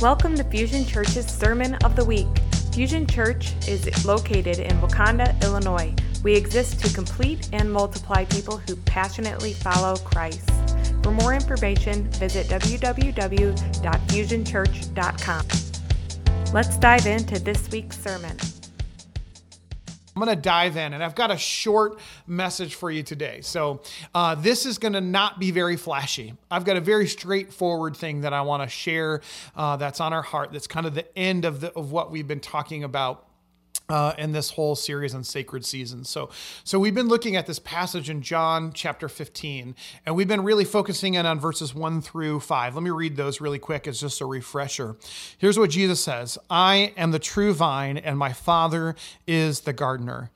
Welcome to Fusion Church's Sermon of the Week. Fusion Church is located in Wauconda, Illinois. We exist to complete and multiply people who passionately follow Christ. For more information, visit www.fusionchurch.com. Let's dive into this week's sermon. I'm going to dive in, and I've got a short message for you today. So, uh, this is going to not be very flashy. I've got a very straightforward thing that I want to share uh, that's on our heart. That's kind of the end of, the, of what we've been talking about uh, in this whole series on sacred seasons. So, so we've been looking at this passage in John chapter 15, and we've been really focusing in on verses one through five. Let me read those really quick as just a refresher. Here's what Jesus says I am the true vine, and my Father is the gardener.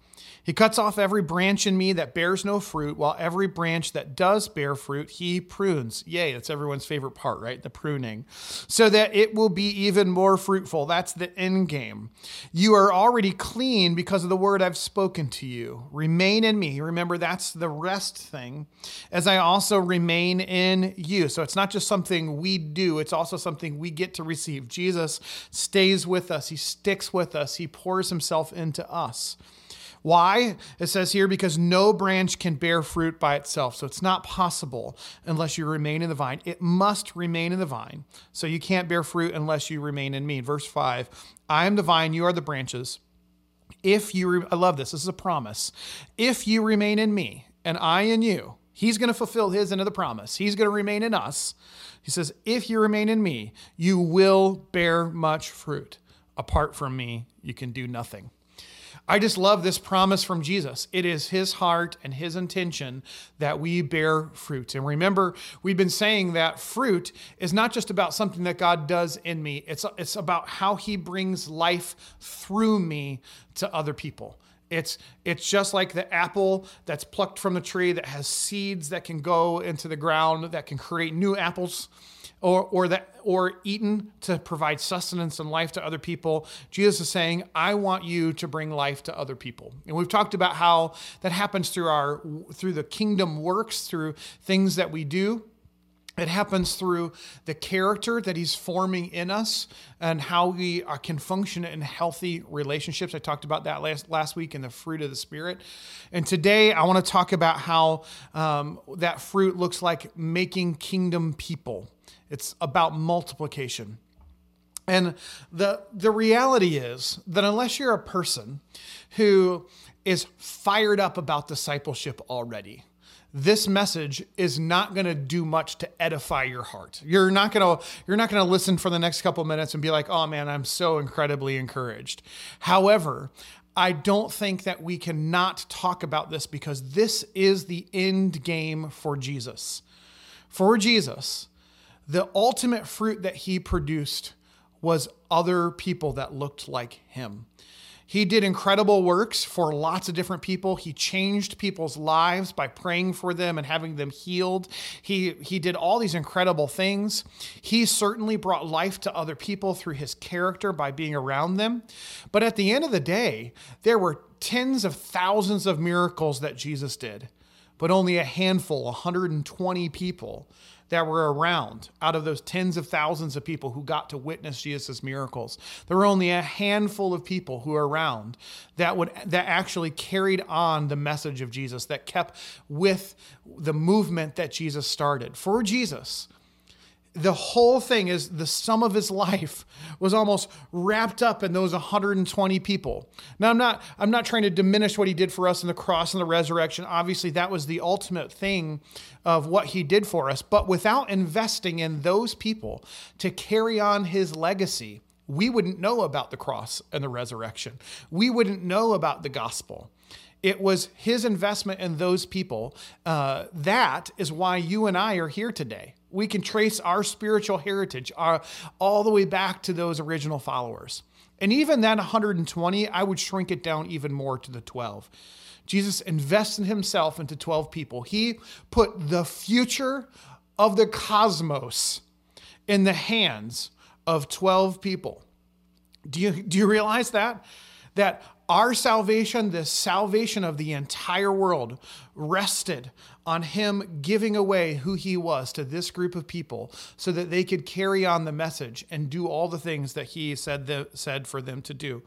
He cuts off every branch in me that bears no fruit, while every branch that does bear fruit, he prunes. Yay, that's everyone's favorite part, right? The pruning. So that it will be even more fruitful. That's the end game. You are already clean because of the word I've spoken to you. Remain in me. Remember, that's the rest thing, as I also remain in you. So it's not just something we do, it's also something we get to receive. Jesus stays with us, he sticks with us, he pours himself into us. Why? It says here, because no branch can bear fruit by itself. So it's not possible unless you remain in the vine. It must remain in the vine. So you can't bear fruit unless you remain in me. Verse 5 I am the vine, you are the branches. If you, re- I love this, this is a promise. If you remain in me and I in you, He's going to fulfill his end of the promise. He's going to remain in us. He says, If you remain in me, you will bear much fruit. Apart from me, you can do nothing. I just love this promise from Jesus. It is his heart and his intention that we bear fruit. And remember, we've been saying that fruit is not just about something that God does in me, it's, it's about how he brings life through me to other people. It's it's just like the apple that's plucked from the tree that has seeds that can go into the ground that can create new apples or, or that or eaten to provide sustenance and life to other people. Jesus is saying, I want you to bring life to other people. And we've talked about how that happens through our through the kingdom works, through things that we do. It happens through the character that he's forming in us and how we are, can function in healthy relationships. I talked about that last, last week in the fruit of the Spirit. And today I want to talk about how um, that fruit looks like making kingdom people. It's about multiplication. And the, the reality is that unless you're a person who is fired up about discipleship already, this message is not going to do much to edify your heart. You're not going to you're not going to listen for the next couple minutes and be like, "Oh man, I'm so incredibly encouraged." However, I don't think that we cannot talk about this because this is the end game for Jesus. For Jesus, the ultimate fruit that he produced was other people that looked like him. He did incredible works for lots of different people. He changed people's lives by praying for them and having them healed. He, he did all these incredible things. He certainly brought life to other people through his character by being around them. But at the end of the day, there were tens of thousands of miracles that Jesus did, but only a handful, 120 people that were around out of those tens of thousands of people who got to witness Jesus' miracles. There were only a handful of people who were around that would that actually carried on the message of Jesus, that kept with the movement that Jesus started. For Jesus, the whole thing is the sum of his life was almost wrapped up in those 120 people. Now I'm not I'm not trying to diminish what he did for us in the cross and the resurrection. Obviously that was the ultimate thing of what he did for us, but without investing in those people to carry on his legacy, we wouldn't know about the cross and the resurrection. We wouldn't know about the gospel. It was his investment in those people. Uh, that is why you and I are here today. We can trace our spiritual heritage uh, all the way back to those original followers. And even that 120, I would shrink it down even more to the 12. Jesus invested himself into 12 people. He put the future of the cosmos in the hands of 12 people. Do you, do you realize that? That our salvation, the salvation of the entire world, rested on him giving away who he was to this group of people so that they could carry on the message and do all the things that he said, the, said for them to do.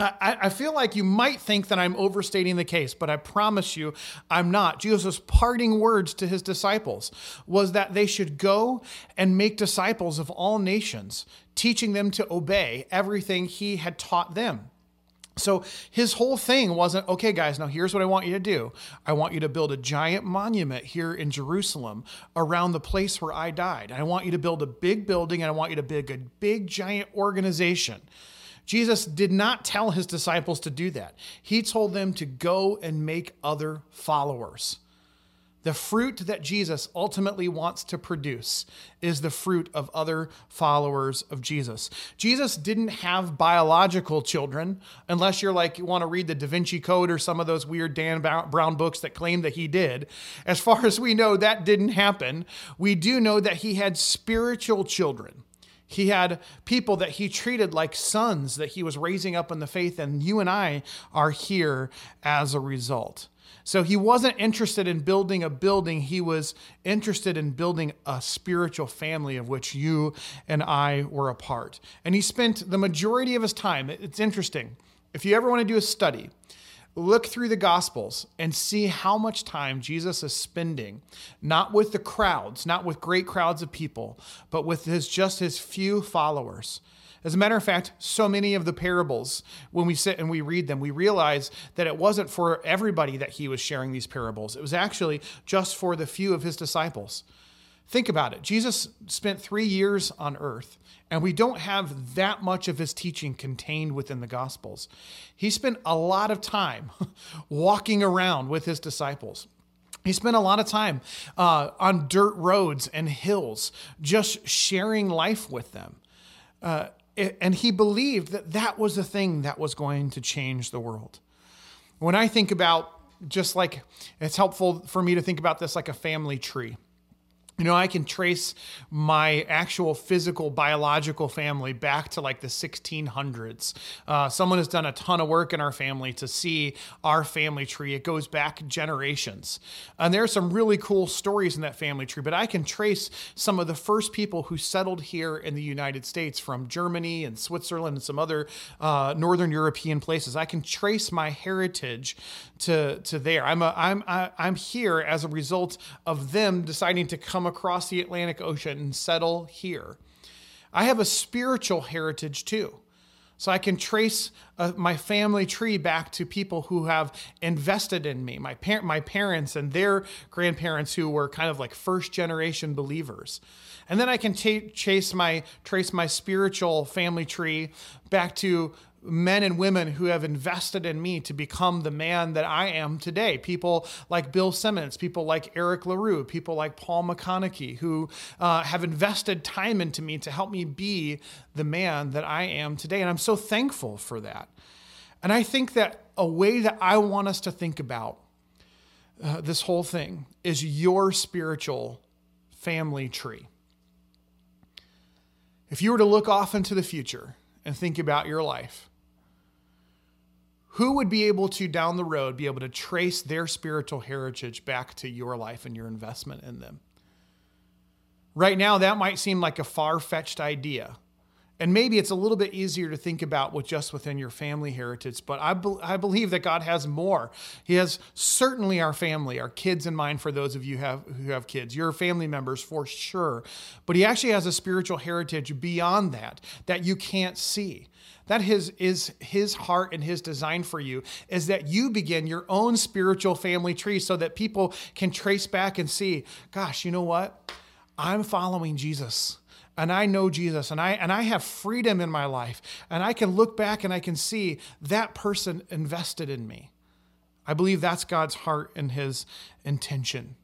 I, I feel like you might think that I'm overstating the case, but I promise you I'm not. Jesus' parting words to his disciples was that they should go and make disciples of all nations, teaching them to obey everything he had taught them. So his whole thing wasn't, okay, guys, now here's what I want you to do. I want you to build a giant monument here in Jerusalem around the place where I died. I want you to build a big building and I want you to build a big, giant organization. Jesus did not tell his disciples to do that. He told them to go and make other followers. The fruit that Jesus ultimately wants to produce is the fruit of other followers of Jesus. Jesus didn't have biological children, unless you're like, you want to read the Da Vinci Code or some of those weird Dan Brown books that claim that he did. As far as we know, that didn't happen. We do know that he had spiritual children. He had people that he treated like sons that he was raising up in the faith, and you and I are here as a result. So he wasn't interested in building a building, he was interested in building a spiritual family of which you and I were a part. And he spent the majority of his time, it's interesting. If you ever want to do a study, look through the Gospels and see how much time Jesus is spending, not with the crowds, not with great crowds of people, but with his just his few followers. As a matter of fact, so many of the parables, when we sit and we read them, we realize that it wasn't for everybody that he was sharing these parables. It was actually just for the few of his disciples. Think about it. Jesus spent three years on earth, and we don't have that much of his teaching contained within the Gospels. He spent a lot of time walking around with his disciples. He spent a lot of time uh, on dirt roads and hills, just sharing life with them. Uh, and he believed that that was the thing that was going to change the world. When I think about just like it's helpful for me to think about this like a family tree you know, I can trace my actual physical biological family back to like the 1600s. Uh, someone has done a ton of work in our family to see our family tree. It goes back generations. And there are some really cool stories in that family tree, but I can trace some of the first people who settled here in the United States from Germany and Switzerland and some other uh, Northern European places. I can trace my heritage to, to there. I'm, a, I'm, I, am i am here as a result of them deciding to come across the Atlantic Ocean and settle here. I have a spiritual heritage too. So I can trace uh, my family tree back to people who have invested in me, my, par- my parents and their grandparents who were kind of like first generation believers. And then I can t- chase my trace my spiritual family tree back to men and women who have invested in me to become the man that I am today. People like Bill Simmons, people like Eric LaRue, people like Paul McConaughey, who uh, have invested time into me to help me be the man that I am today. And I'm so thankful for that. And I think that a way that I want us to think about uh, this whole thing is your spiritual family tree. If you were to look off into the future and think about your life, who would be able to down the road be able to trace their spiritual heritage back to your life and your investment in them right now that might seem like a far-fetched idea and maybe it's a little bit easier to think about with just within your family heritage but I, be- I believe that god has more. He has certainly our family our kids in mind for those of you have, who have kids your family members for sure. But he actually has a spiritual heritage beyond that that you can't see. That his, is his heart and his design for you is that you begin your own spiritual family tree so that people can trace back and see, gosh, you know what? I'm following Jesus and I know Jesus and I and I have freedom in my life and I can look back and I can see that person invested in me. I believe that's God's heart and his intention.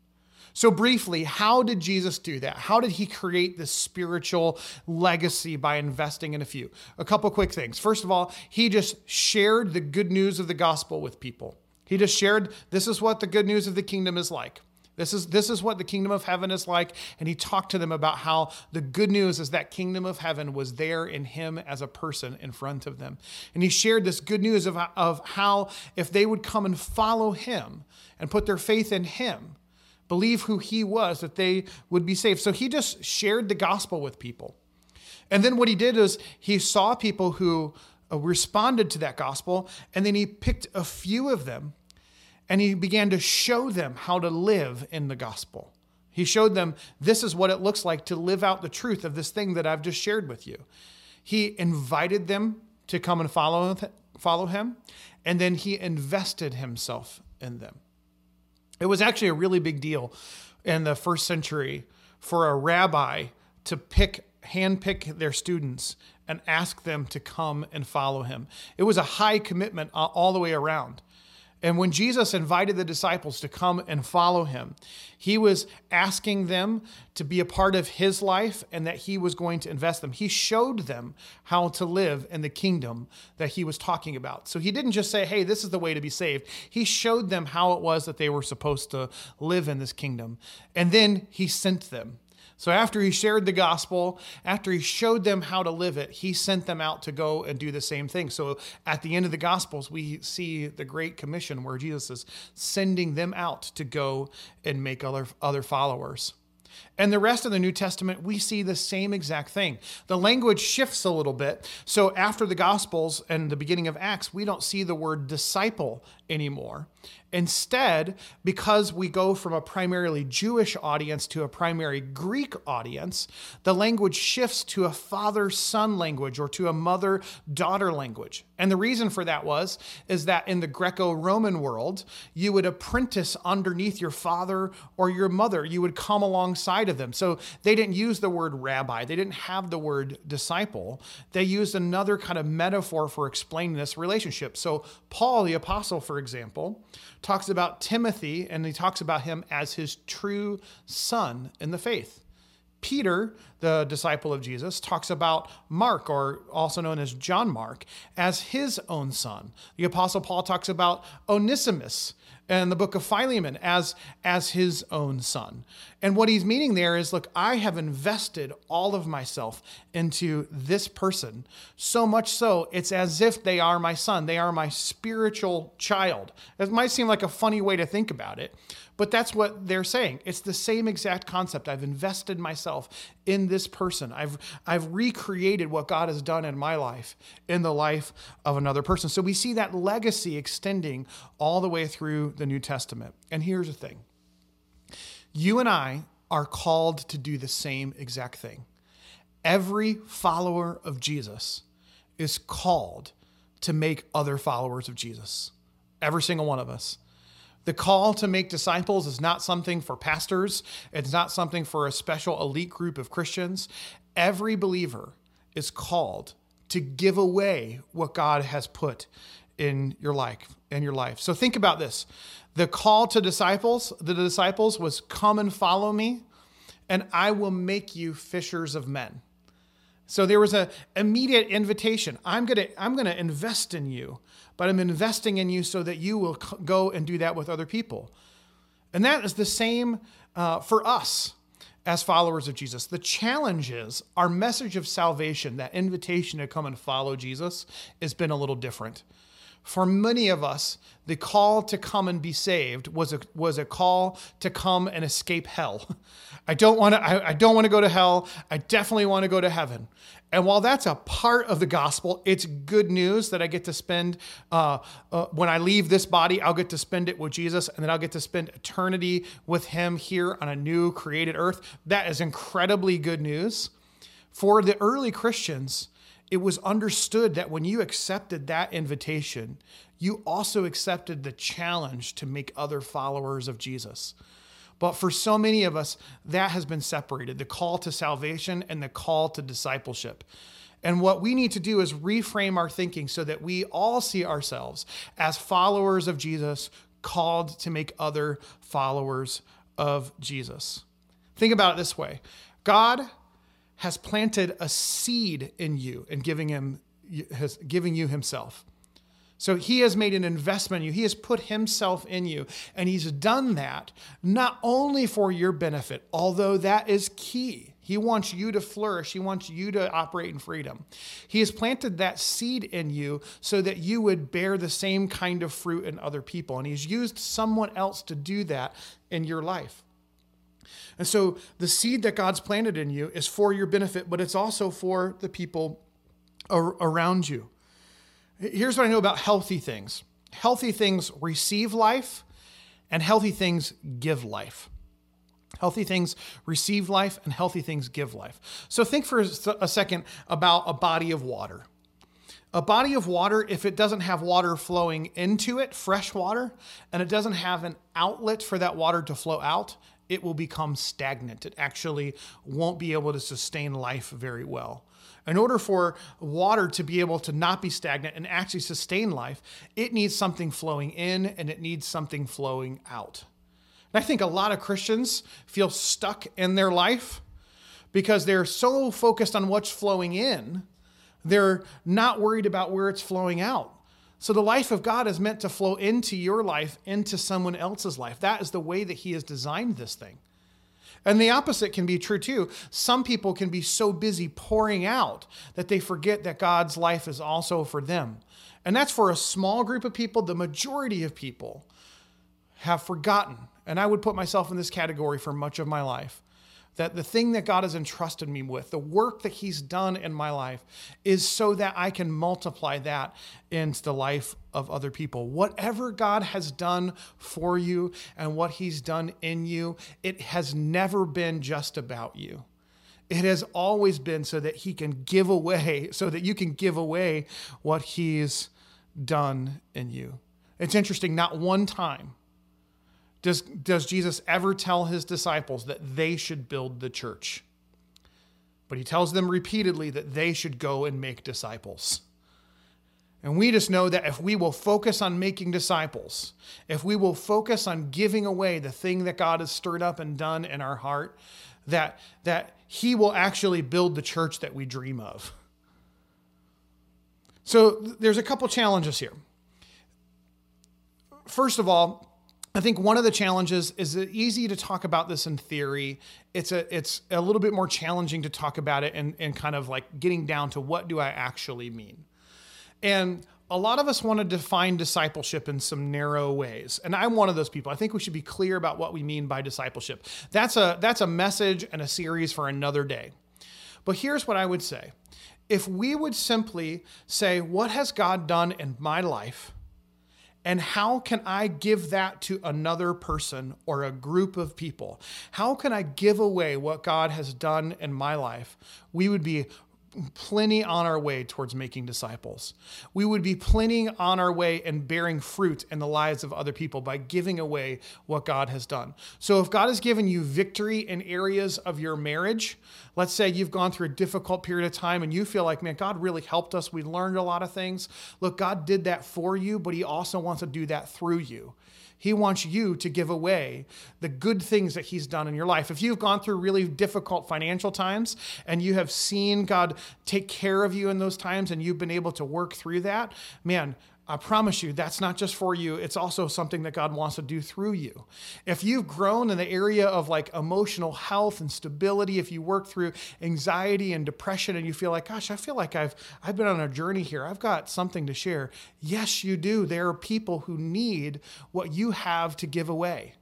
So, briefly, how did Jesus do that? How did he create this spiritual legacy by investing in a few? A couple quick things. First of all, he just shared the good news of the gospel with people. He just shared this is what the good news of the kingdom is like. This is this is what the kingdom of heaven is like and he talked to them about how the good news is that kingdom of heaven was there in him as a person in front of them. And he shared this good news of of how if they would come and follow him and put their faith in him, believe who he was that they would be saved. So he just shared the gospel with people. And then what he did is he saw people who responded to that gospel and then he picked a few of them and he began to show them how to live in the gospel. He showed them this is what it looks like to live out the truth of this thing that I've just shared with you. He invited them to come and follow, follow him, and then he invested himself in them. It was actually a really big deal in the first century for a rabbi to pick handpick their students and ask them to come and follow him. It was a high commitment all the way around. And when Jesus invited the disciples to come and follow him, he was asking them to be a part of his life and that he was going to invest them. He showed them how to live in the kingdom that he was talking about. So he didn't just say, hey, this is the way to be saved. He showed them how it was that they were supposed to live in this kingdom. And then he sent them. So after he shared the gospel, after he showed them how to live it, he sent them out to go and do the same thing. So at the end of the gospels, we see the great commission where Jesus is sending them out to go and make other other followers. And the rest of the New Testament, we see the same exact thing. The language shifts a little bit. So after the Gospels and the beginning of Acts, we don't see the word disciple anymore. Instead, because we go from a primarily Jewish audience to a primary Greek audience, the language shifts to a father son language or to a mother daughter language. And the reason for that was is that in the Greco-Roman world, you would apprentice underneath your father or your mother. You would come alongside of them. So they didn't use the word rabbi. They didn't have the word disciple. They used another kind of metaphor for explaining this relationship. So Paul the apostle for example, talks about Timothy and he talks about him as his true son in the faith. Peter, the disciple of Jesus, talks about Mark, or also known as John Mark, as his own son. The Apostle Paul talks about Onesimus in the book of Philemon as, as his own son. And what he's meaning there is look, I have invested all of myself into this person, so much so it's as if they are my son. They are my spiritual child. It might seem like a funny way to think about it, but that's what they're saying. It's the same exact concept. I've invested myself in this person. I've I've recreated what God has done in my life in the life of another person. So we see that legacy extending all the way through the New Testament. And here's the thing. You and I are called to do the same exact thing. Every follower of Jesus is called to make other followers of Jesus. Every single one of us. The call to make disciples is not something for pastors, it's not something for a special elite group of Christians. Every believer is called to give away what God has put in your life in your life. So think about this. The call to disciples, the disciples was come and follow me and I will make you fishers of men. So there was an immediate invitation. I'm going to I'm going to invest in you but I'm investing in you so that you will go and do that with other people. And that is the same uh, for us as followers of Jesus. The challenge is our message of salvation, that invitation to come and follow Jesus, has been a little different. For many of us, the call to come and be saved was a, was a call to come and escape hell. I don't want to I, I don't want to go to hell. I definitely want to go to heaven. And while that's a part of the gospel, it's good news that I get to spend, uh, uh, when I leave this body, I'll get to spend it with Jesus and then I'll get to spend eternity with Him here on a new created earth. That is incredibly good news. For the early Christians, it was understood that when you accepted that invitation, you also accepted the challenge to make other followers of Jesus. But for so many of us, that has been separated the call to salvation and the call to discipleship. And what we need to do is reframe our thinking so that we all see ourselves as followers of Jesus, called to make other followers of Jesus. Think about it this way God has planted a seed in you and giving him has giving you himself. So he has made an investment in you. He has put himself in you. And he's done that not only for your benefit, although that is key. He wants you to flourish. He wants you to operate in freedom. He has planted that seed in you so that you would bear the same kind of fruit in other people. And he's used someone else to do that in your life. And so the seed that God's planted in you is for your benefit, but it's also for the people around you. Here's what I know about healthy things healthy things receive life, and healthy things give life. Healthy things receive life, and healthy things give life. So think for a second about a body of water. A body of water, if it doesn't have water flowing into it, fresh water, and it doesn't have an outlet for that water to flow out, it will become stagnant. It actually won't be able to sustain life very well. In order for water to be able to not be stagnant and actually sustain life, it needs something flowing in and it needs something flowing out. And I think a lot of Christians feel stuck in their life because they're so focused on what's flowing in, they're not worried about where it's flowing out. So the life of God is meant to flow into your life, into someone else's life. That is the way that He has designed this thing. And the opposite can be true too. Some people can be so busy pouring out that they forget that God's life is also for them. And that's for a small group of people. The majority of people have forgotten. And I would put myself in this category for much of my life that the thing that God has entrusted me with, the work that He's done in my life, is so that I can multiply that into the life of other people. Whatever God has done for you and what He's done in you, it has never been just about you. It has always been so that He can give away, so that you can give away what He's done in you. It's interesting, not one time does, does Jesus ever tell his disciples that they should build the church? But he tells them repeatedly that they should go and make disciples. And we just know that if we will focus on making disciples, if we will focus on giving away the thing that God has stirred up and done in our heart, that, that He will actually build the church that we dream of. So there's a couple challenges here. First of all, I think one of the challenges is it easy to talk about this in theory. It's a it's a little bit more challenging to talk about it and, and kind of like getting down to what do I actually mean. And a lot of us want to define discipleship in some narrow ways. And I'm one of those people. I think we should be clear about what we mean by discipleship. That's a that's a message and a series for another day. But here's what I would say. If we would simply say, what has God done in my life? And how can I give that to another person or a group of people? How can I give away what God has done in my life? We would be plenty on our way towards making disciples. We would be plenty on our way and bearing fruit in the lives of other people by giving away what God has done. So, if God has given you victory in areas of your marriage, let's say you've gone through a difficult period of time and you feel like, man, God really helped us. We learned a lot of things. Look, God did that for you, but He also wants to do that through you. He wants you to give away the good things that He's done in your life. If you've gone through really difficult financial times and you have seen God take care of you in those times and you've been able to work through that, man, I promise you, that's not just for you. It's also something that God wants to do through you. If you've grown in the area of like emotional health and stability, if you work through anxiety and depression and you feel like, gosh, I feel like I've, I've been on a journey here. I've got something to share. Yes, you do. There are people who need what you have to give away.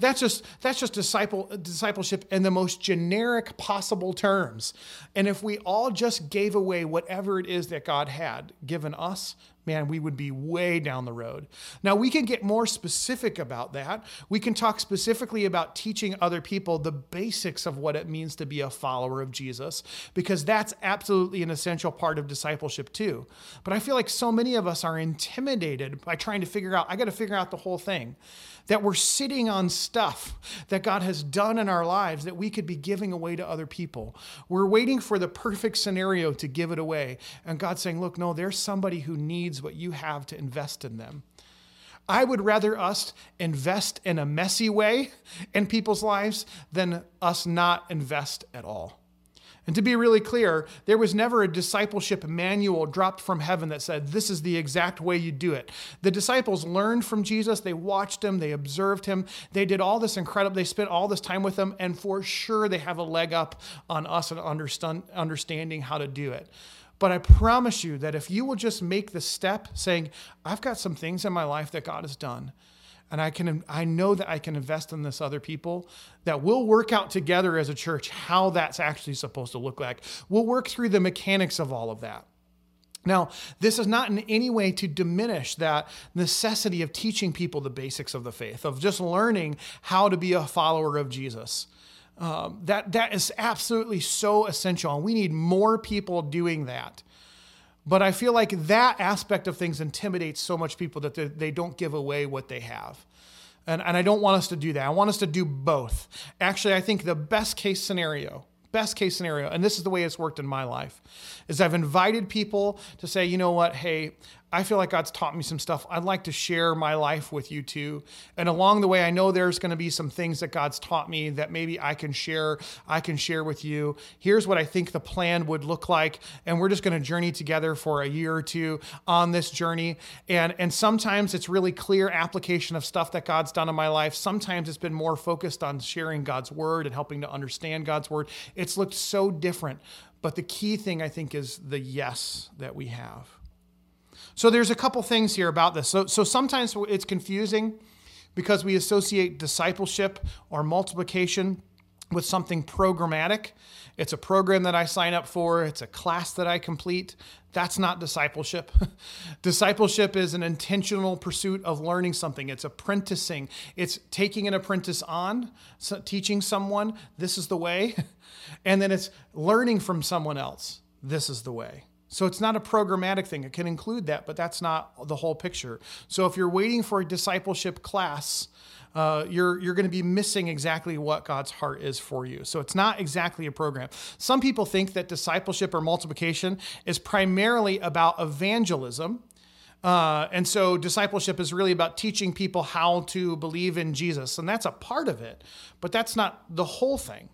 That's just that's just disciple discipleship in the most generic possible terms. And if we all just gave away whatever it is that God had given us, man, we would be way down the road. Now, we can get more specific about that. We can talk specifically about teaching other people the basics of what it means to be a follower of Jesus, because that's absolutely an essential part of discipleship, too. But I feel like so many of us are intimidated by trying to figure out, I got to figure out the whole thing that we're sitting on stuff that God has done in our lives that we could be giving away to other people. We're waiting for the perfect scenario to give it away. And God's saying, look, no, there's somebody who needs what you have to invest in them. I would rather us invest in a messy way in people's lives than us not invest at all. And to be really clear, there was never a discipleship manual dropped from heaven that said, this is the exact way you do it. The disciples learned from Jesus. They watched him. They observed him. They did all this incredible, they spent all this time with him. And for sure, they have a leg up on us and understand, understanding how to do it. But I promise you that if you will just make the step saying, I've got some things in my life that God has done, and I can I know that I can invest in this other people that we'll work out together as a church how that's actually supposed to look like. We'll work through the mechanics of all of that. Now, this is not in any way to diminish that necessity of teaching people the basics of the faith, of just learning how to be a follower of Jesus. Um, that that is absolutely so essential, and we need more people doing that. But I feel like that aspect of things intimidates so much people that they, they don't give away what they have. And, and I don't want us to do that. I want us to do both. Actually, I think the best case scenario best case scenario, and this is the way it's worked in my life, is I've invited people to say, you know what, hey, I feel like God's taught me some stuff. I'd like to share my life with you too. And along the way, I know there's going to be some things that God's taught me that maybe I can share, I can share with you. Here's what I think the plan would look like. And we're just going to journey together for a year or two on this journey. And, and sometimes it's really clear application of stuff that God's done in my life. Sometimes it's been more focused on sharing God's word and helping to understand God's word. It's looked so different. But the key thing I think is the yes that we have. So there's a couple things here about this. So, so sometimes it's confusing because we associate discipleship or multiplication with something programmatic. It's a program that I sign up for, it's a class that I complete. That's not discipleship. discipleship is an intentional pursuit of learning something, it's apprenticing, it's taking an apprentice on, so teaching someone, this is the way, and then it's learning from someone else, this is the way. So it's not a programmatic thing. It can include that, but that's not the whole picture. So if you're waiting for a discipleship class, uh, you're you're going to be missing exactly what God's heart is for you. So it's not exactly a program. Some people think that discipleship or multiplication is primarily about evangelism. Uh, and so discipleship is really about teaching people how to believe in Jesus. And that's a part of it, but that's not the whole thing.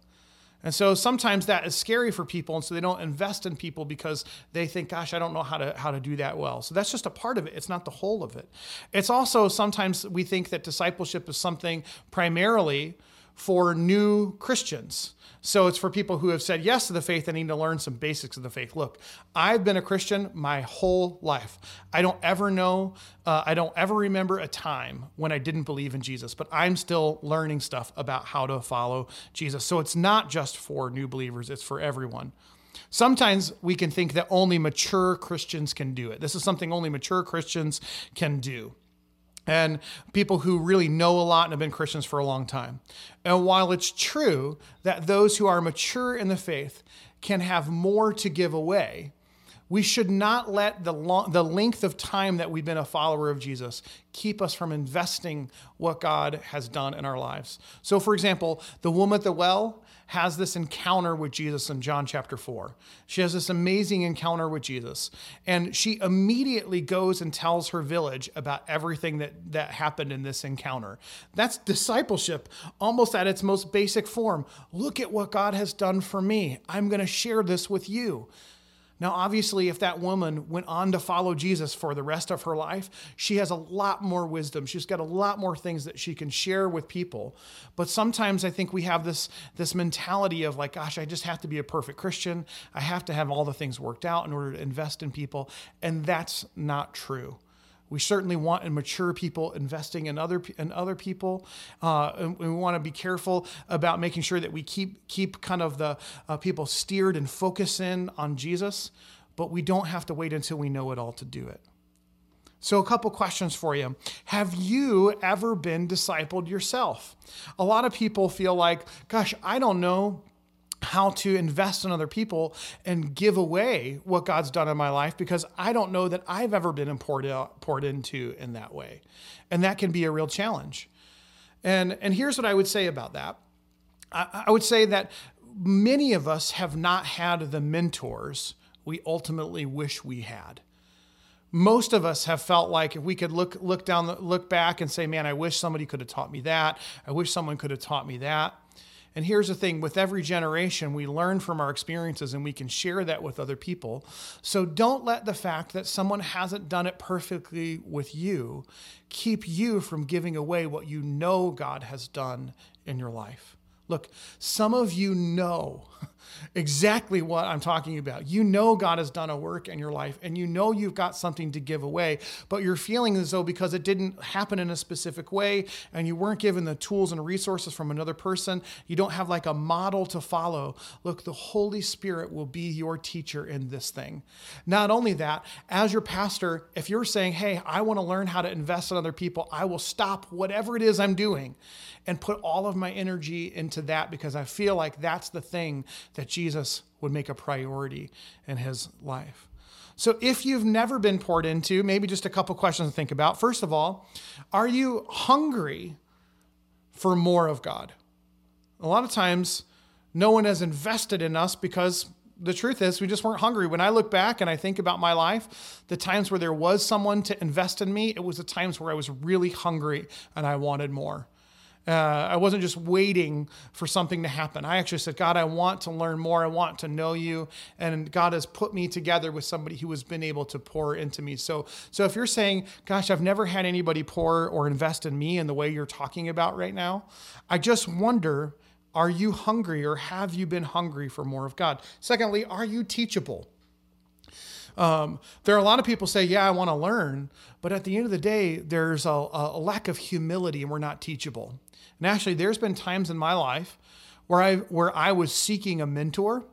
And so sometimes that is scary for people, and so they don't invest in people because they think, "Gosh, I don't know how to how to do that well." So that's just a part of it. It's not the whole of it. It's also sometimes we think that discipleship is something primarily for new Christians. So it's for people who have said yes to the faith and need to learn some basics of the faith. Look, I've been a Christian my whole life. I don't ever know, uh, I don't ever remember a time when I didn't believe in Jesus, but I'm still learning stuff about how to follow Jesus. So it's not just for new believers, it's for everyone. Sometimes we can think that only mature Christians can do it. This is something only mature Christians can do and people who really know a lot and have been Christians for a long time. And while it's true that those who are mature in the faith can have more to give away, we should not let the, long, the length of time that we've been a follower of Jesus keep us from investing what God has done in our lives. So, for example, the woman at the well has this encounter with Jesus in John chapter 4. She has this amazing encounter with Jesus, and she immediately goes and tells her village about everything that, that happened in this encounter. That's discipleship, almost at its most basic form. Look at what God has done for me. I'm going to share this with you. Now, obviously, if that woman went on to follow Jesus for the rest of her life, she has a lot more wisdom. She's got a lot more things that she can share with people. But sometimes I think we have this, this mentality of like, gosh, I just have to be a perfect Christian. I have to have all the things worked out in order to invest in people. And that's not true. We certainly want mature people investing in other in other people. Uh, we want to be careful about making sure that we keep keep kind of the uh, people steered and focus in on Jesus, but we don't have to wait until we know it all to do it. So, a couple questions for you. Have you ever been discipled yourself? A lot of people feel like, gosh, I don't know how to invest in other people and give away what God's done in my life because I don't know that I've ever been poured, out, poured into in that way. And that can be a real challenge. And, and here's what I would say about that I, I would say that many of us have not had the mentors we ultimately wish we had. Most of us have felt like if we could look look down look back and say, "Man, I wish somebody could have taught me that. I wish someone could have taught me that." And here's the thing with every generation, we learn from our experiences and we can share that with other people. So don't let the fact that someone hasn't done it perfectly with you keep you from giving away what you know God has done in your life. Look, some of you know exactly what I'm talking about. You know God has done a work in your life and you know you've got something to give away, but you're feeling as though because it didn't happen in a specific way and you weren't given the tools and resources from another person, you don't have like a model to follow. Look, the Holy Spirit will be your teacher in this thing. Not only that, as your pastor, if you're saying, hey, I want to learn how to invest in other people, I will stop whatever it is I'm doing and put all of my energy into that because I feel like that's the thing that Jesus would make a priority in his life. So, if you've never been poured into, maybe just a couple questions to think about. First of all, are you hungry for more of God? A lot of times, no one has invested in us because the truth is we just weren't hungry. When I look back and I think about my life, the times where there was someone to invest in me, it was the times where I was really hungry and I wanted more. Uh, I wasn't just waiting for something to happen. I actually said, God, I want to learn more. I want to know you. And God has put me together with somebody who has been able to pour into me. So, so if you're saying, gosh, I've never had anybody pour or invest in me in the way you're talking about right now, I just wonder, are you hungry or have you been hungry for more of God? Secondly, are you teachable? Um, there are a lot of people say, yeah, I want to learn, but at the end of the day, there's a, a lack of humility and we're not teachable. And actually, there's been times in my life where I where I was seeking a mentor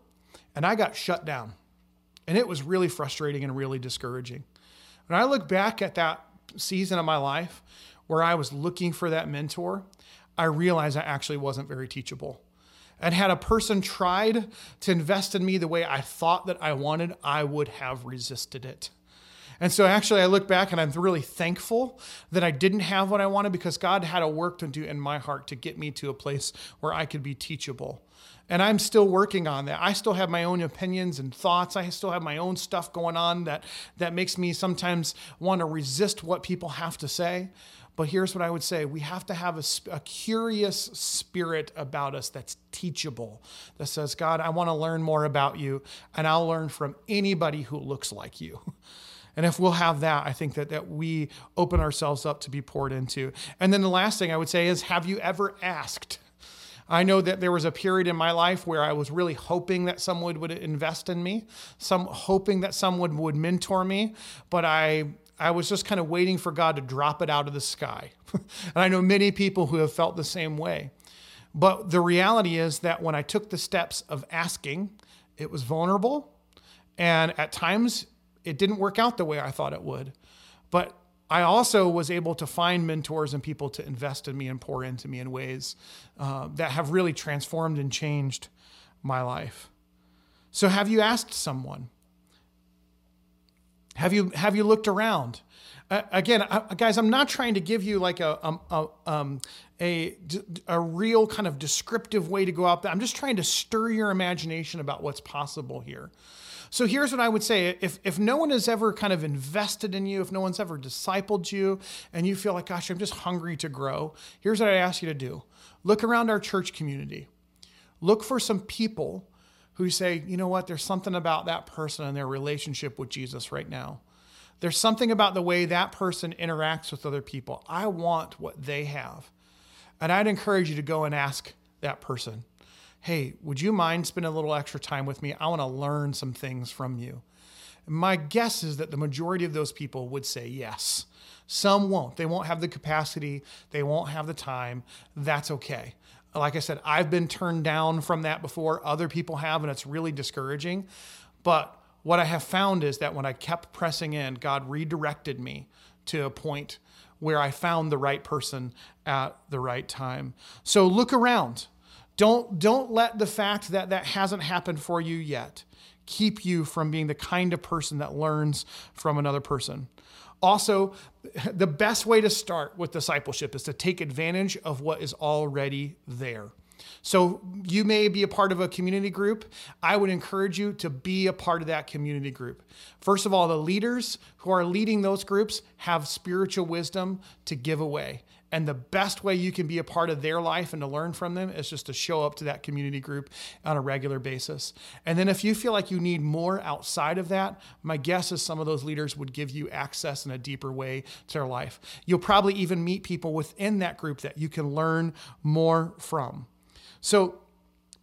and I got shut down. And it was really frustrating and really discouraging. When I look back at that season of my life where I was looking for that mentor, I realized I actually wasn't very teachable. And had a person tried to invest in me the way I thought that I wanted, I would have resisted it. And so actually, I look back and I'm really thankful that I didn't have what I wanted because God had a work to do in my heart to get me to a place where I could be teachable. And I'm still working on that. I still have my own opinions and thoughts. I still have my own stuff going on that, that makes me sometimes want to resist what people have to say. But here's what I would say we have to have a, a, curious spirit about us that's teachable, that says, God, I want to learn more about you, and I'll learn from anybody who looks like you. And if we'll have that, I think that, that we open ourselves up to be poured into. And then the last thing I would say is have you ever asked? I know that there was a period in my life where I was really hoping that someone would invest in me, some hoping that someone would mentor me, but I I was just kind of waiting for God to drop it out of the sky. and I know many people who have felt the same way. But the reality is that when I took the steps of asking, it was vulnerable. And at times it didn't work out the way I thought it would. But I also was able to find mentors and people to invest in me and pour into me in ways uh, that have really transformed and changed my life. So, have you asked someone? Have you have you looked around? Uh, again, I, guys, I'm not trying to give you like a um, a, um, a a real kind of descriptive way to go out there. I'm just trying to stir your imagination about what's possible here. So here's what I would say if, if no one has ever kind of invested in you, if no one's ever discipled you, and you feel like, gosh, I'm just hungry to grow, here's what I ask you to do look around our church community, look for some people who say, you know what, there's something about that person and their relationship with Jesus right now. There's something about the way that person interacts with other people. I want what they have. And I'd encourage you to go and ask that person hey, would you mind spending a little extra time with me? I want to learn some things from you. My guess is that the majority of those people would say yes. Some won't. They won't have the capacity, they won't have the time. That's okay. Like I said, I've been turned down from that before. Other people have, and it's really discouraging. But what I have found is that when I kept pressing in, God redirected me to a point where I found the right person at the right time. So look around. Don't, don't let the fact that that hasn't happened for you yet keep you from being the kind of person that learns from another person. Also, the best way to start with discipleship is to take advantage of what is already there. So, you may be a part of a community group. I would encourage you to be a part of that community group. First of all, the leaders who are leading those groups have spiritual wisdom to give away And the best way you can be a part of their life and to learn from them is just to show up to that community group on a regular basis. And then if you feel like you need more outside of that, my guess is some of those leaders would give you access in a deeper way to their life. You'll probably even meet people within that group that you can learn more from. So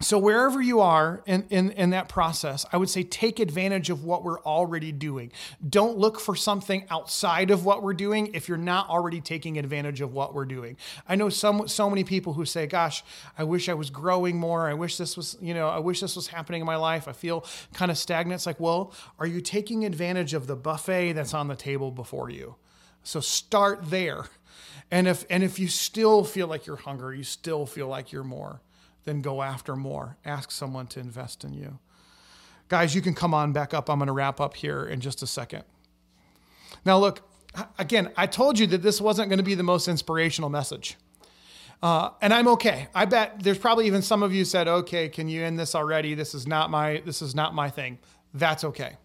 so, wherever you are in, in, in, that process, I would say take advantage of what we're already doing. Don't look for something outside of what we're doing if you're not already taking advantage of what we're doing. I know some so many people who say, Gosh, I wish I was growing more. I wish this was, you know, I wish this was happening in my life. I feel kind of stagnant. It's like, well, are you taking advantage of the buffet that's on the table before you? So start there. And if and if you still feel like you're hungry, you still feel like you're more then go after more. Ask someone to invest in you. Guys, you can come on back up. I'm going to wrap up here in just a second. Now, look, again, I told you that this wasn't going to be the most inspirational message. Uh, and I'm okay. I bet there's probably even some of you said, "Okay, can you end this already? This is not my this is not my thing." That's okay,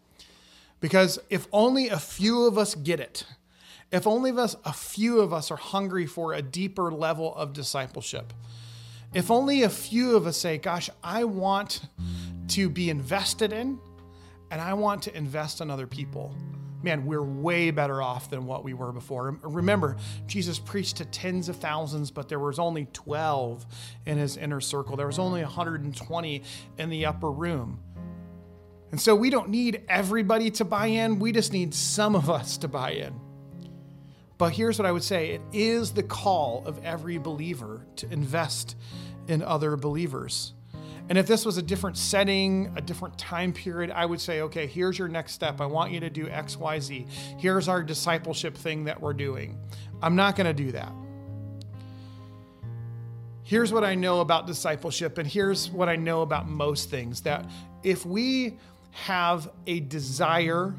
because if only a few of us get it, if only of us a few of us are hungry for a deeper level of discipleship, if only a few of us say, Gosh, I want to be invested in and I want to invest in other people. Man, we're way better off than what we were before. Remember, Jesus preached to tens of thousands, but there was only 12 in his inner circle. There was only 120 in the upper room. And so we don't need everybody to buy in, we just need some of us to buy in. But here's what I would say it is the call of every believer to invest in other believers. And if this was a different setting, a different time period, I would say, okay, here's your next step. I want you to do X, Y, Z. Here's our discipleship thing that we're doing. I'm not going to do that. Here's what I know about discipleship, and here's what I know about most things that if we have a desire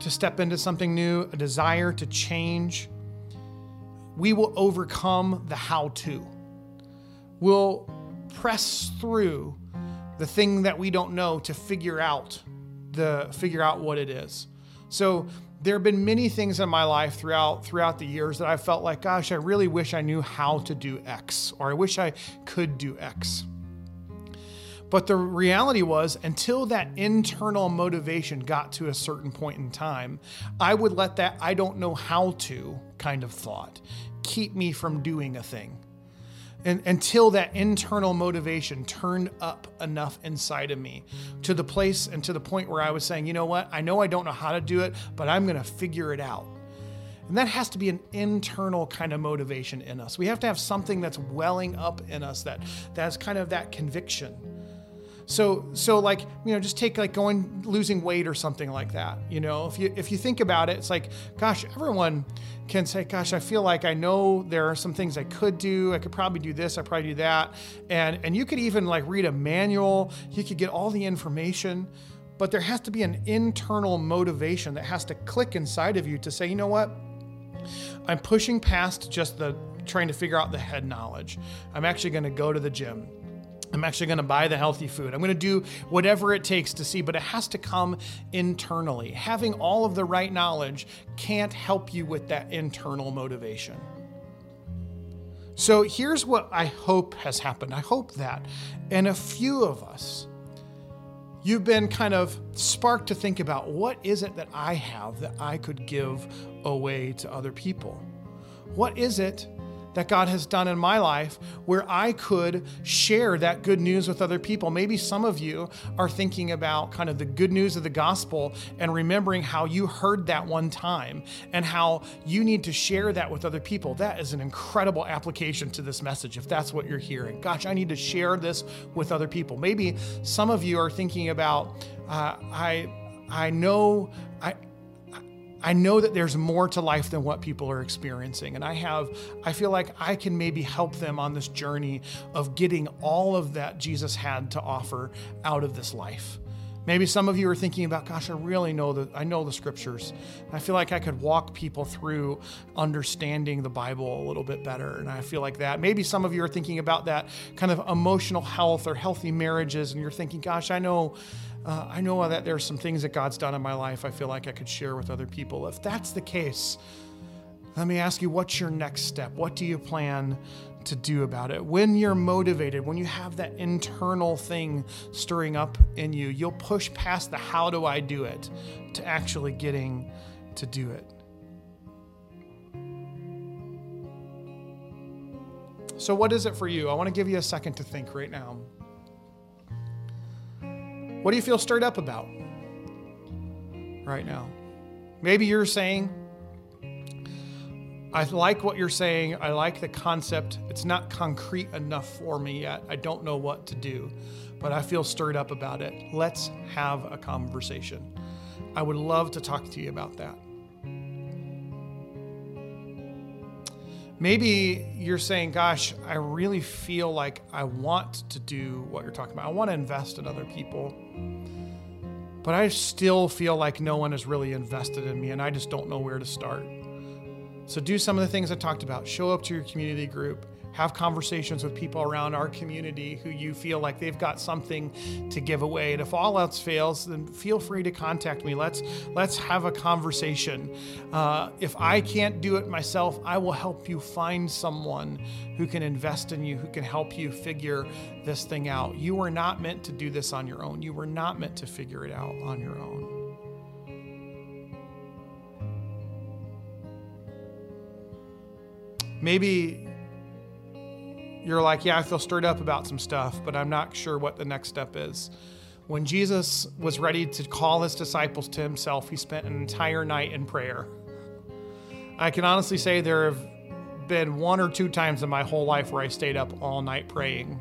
to step into something new, a desire to change, we will overcome the how to. We'll press through the thing that we don't know to figure out the figure out what it is. So there have been many things in my life throughout throughout the years that I felt like, gosh, I really wish I knew how to do X, or I wish I could do X. But the reality was, until that internal motivation got to a certain point in time, I would let that I don't know how to kind of thought keep me from doing a thing. And until that internal motivation turned up enough inside of me to the place and to the point where I was saying, you know what, I know I don't know how to do it, but I'm going to figure it out. And that has to be an internal kind of motivation in us. We have to have something that's welling up in us that that's kind of that conviction. So so like, you know, just take like going losing weight or something like that. You know, if you if you think about it, it's like, gosh, everyone can say, gosh, I feel like I know there are some things I could do. I could probably do this, I probably do that. And and you could even like read a manual, you could get all the information, but there has to be an internal motivation that has to click inside of you to say, you know what? I'm pushing past just the trying to figure out the head knowledge. I'm actually going to go to the gym. I'm actually going to buy the healthy food. I'm going to do whatever it takes to see, but it has to come internally. Having all of the right knowledge can't help you with that internal motivation. So here's what I hope has happened. I hope that in a few of us, you've been kind of sparked to think about what is it that I have that I could give away to other people? What is it that God has done in my life where I could share that good news with other people. Maybe some of you are thinking about kind of the good news of the gospel and remembering how you heard that one time and how you need to share that with other people. That is an incredible application to this message if that's what you're hearing. Gosh, I need to share this with other people. Maybe some of you are thinking about, uh, I, I know, I, I know that there's more to life than what people are experiencing. And I have, I feel like I can maybe help them on this journey of getting all of that Jesus had to offer out of this life. Maybe some of you are thinking about, gosh, I really know that I know the scriptures. I feel like I could walk people through understanding the Bible a little bit better. And I feel like that. Maybe some of you are thinking about that kind of emotional health or healthy marriages, and you're thinking, gosh, I know uh, I know that there are some things that God's done in my life I feel like I could share with other people. If that's the case, Let me ask you, what's your next step? What do you plan to do about it? When you're motivated, when you have that internal thing stirring up in you, you'll push past the how do I do it to actually getting to do it. So, what is it for you? I want to give you a second to think right now. What do you feel stirred up about right now? Maybe you're saying, I like what you're saying. I like the concept. It's not concrete enough for me yet. I don't know what to do, but I feel stirred up about it. Let's have a conversation. I would love to talk to you about that. Maybe you're saying, Gosh, I really feel like I want to do what you're talking about. I want to invest in other people, but I still feel like no one has really invested in me and I just don't know where to start. So, do some of the things I talked about. Show up to your community group, have conversations with people around our community who you feel like they've got something to give away. And if all else fails, then feel free to contact me. Let's let's have a conversation. Uh, if I can't do it myself, I will help you find someone who can invest in you, who can help you figure this thing out. You were not meant to do this on your own. You were not meant to figure it out on your own. Maybe you're like, yeah, I feel stirred up about some stuff, but I'm not sure what the next step is. When Jesus was ready to call his disciples to himself, he spent an entire night in prayer. I can honestly say there have been one or two times in my whole life where I stayed up all night praying.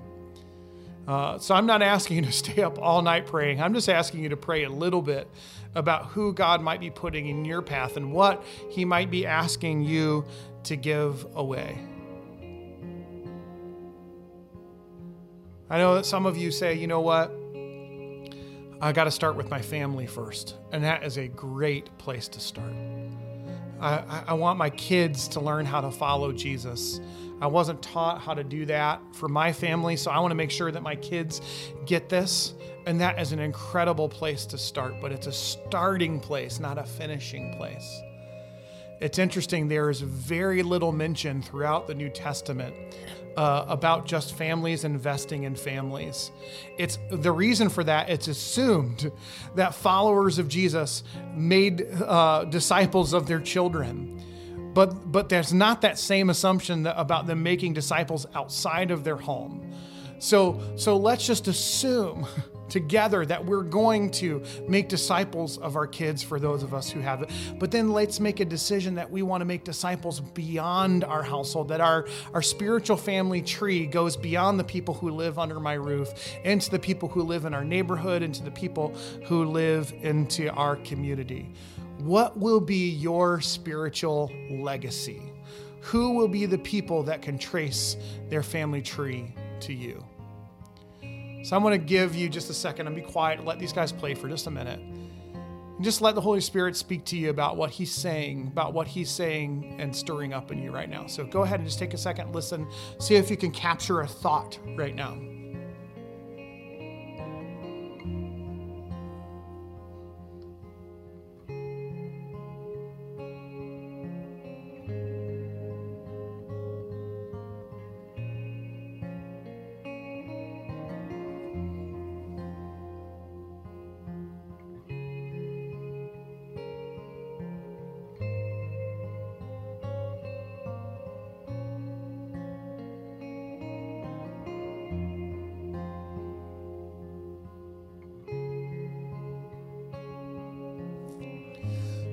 Uh, so I'm not asking you to stay up all night praying. I'm just asking you to pray a little bit about who God might be putting in your path and what he might be asking you to give away. I know that some of you say, you know what? I got to start with my family first. And that is a great place to start. I, I, want my kids to learn how to follow Jesus. I wasn't taught how to do that for my family, so I want to make sure that my kids get this. And that is an incredible place to start, but it's a starting place, not a finishing place. It's interesting, there is very little mention throughout the New Testament uh, about just families investing in families. It's the reason for that. It's assumed that followers of Jesus made uh, disciples of their children, but but there's not that same assumption that, about them making disciples outside of their home. So so let's just assume together that we're going to make disciples of our kids for those of us who have it. But then let's make a decision that we want to make disciples beyond our household, that our, our spiritual family tree goes beyond the people who live under my roof, into the people who live in our neighborhood, into the people who live into our community. What will be your spiritual legacy? Who will be the people that can trace their family tree to you? So I'm going to give you just a second and be quiet and let these guys play for just a minute. And just let the Holy Spirit speak to you about what He's saying, about what He's saying and stirring up in you right now. So go ahead and just take a second, listen, see if you can capture a thought right now.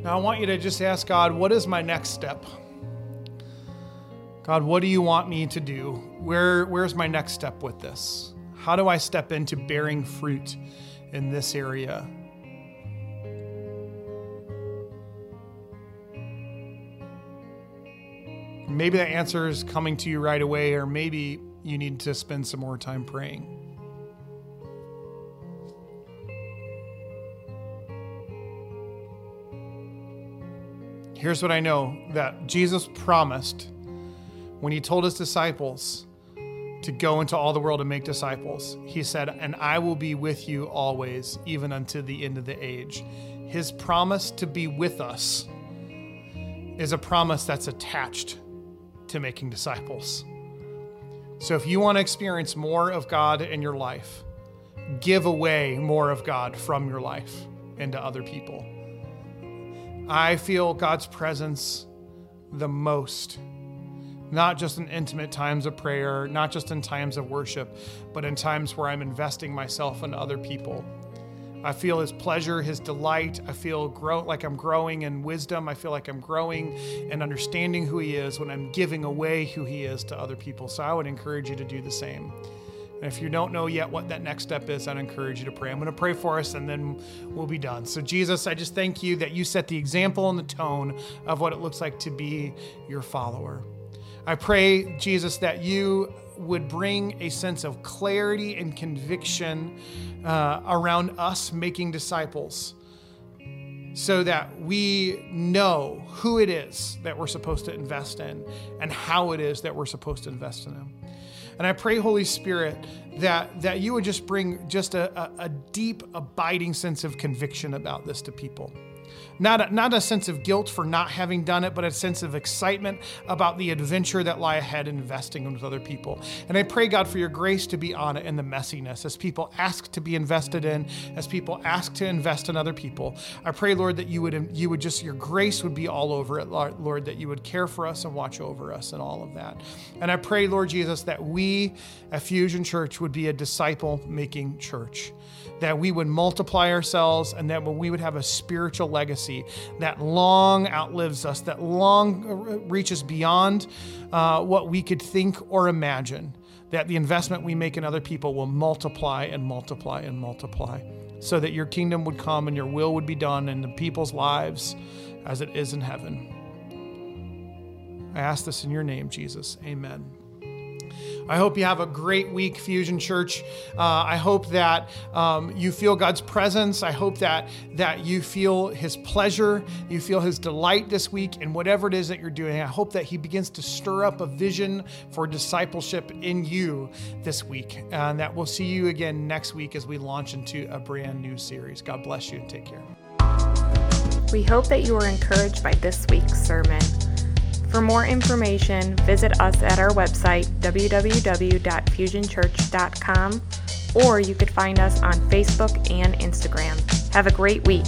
Now, I want you to just ask God, what is my next step? God, what do you want me to do? Where, where's my next step with this? How do I step into bearing fruit in this area? Maybe the answer is coming to you right away, or maybe you need to spend some more time praying. Here's what I know that Jesus promised when he told his disciples to go into all the world and make disciples. He said, And I will be with you always, even unto the end of the age. His promise to be with us is a promise that's attached to making disciples. So if you want to experience more of God in your life, give away more of God from your life into other people. I feel God's presence the most, not just in intimate times of prayer, not just in times of worship, but in times where I'm investing myself in other people. I feel his pleasure, his delight. I feel grow like I'm growing in wisdom. I feel like I'm growing and understanding who he is when I'm giving away who he is to other people. So I would encourage you to do the same. And if you don't know yet what that next step is, I'd encourage you to pray. I'm going to pray for us and then we'll be done. So, Jesus, I just thank you that you set the example and the tone of what it looks like to be your follower. I pray, Jesus, that you would bring a sense of clarity and conviction uh, around us making disciples so that we know who it is that we're supposed to invest in and how it is that we're supposed to invest in them. And I pray, Holy Spirit, that, that you would just bring just a, a, a deep, abiding sense of conviction about this to people. Not a, not a sense of guilt for not having done it, but a sense of excitement about the adventure that lie ahead in investing with other people. And I pray, God, for your grace to be on it in the messiness as people ask to be invested in, as people ask to invest in other people. I pray, Lord, that you would you would just your grace would be all over it, Lord, that you would care for us and watch over us and all of that. And I pray, Lord Jesus, that we at Fusion Church would be a disciple making church that we would multiply ourselves and that we would have a spiritual legacy that long outlives us, that long uh, reaches beyond uh, what we could think or imagine, that the investment we make in other people will multiply and multiply and multiply so that your kingdom would come and your will would be done in the people's lives as it is in heaven. I ask this in your name, Jesus. Amen. I hope you have a great week, Fusion Church. Uh, I hope that um, you feel God's presence. I hope that that you feel His pleasure, you feel His delight this week, in whatever it is that you're doing. I hope that He begins to stir up a vision for discipleship in you this week, and that we'll see you again next week as we launch into a brand new series. God bless you and take care. We hope that you were encouraged by this week's sermon. For more information, visit us at our website, www.fusionchurch.com, or you could find us on Facebook and Instagram. Have a great week.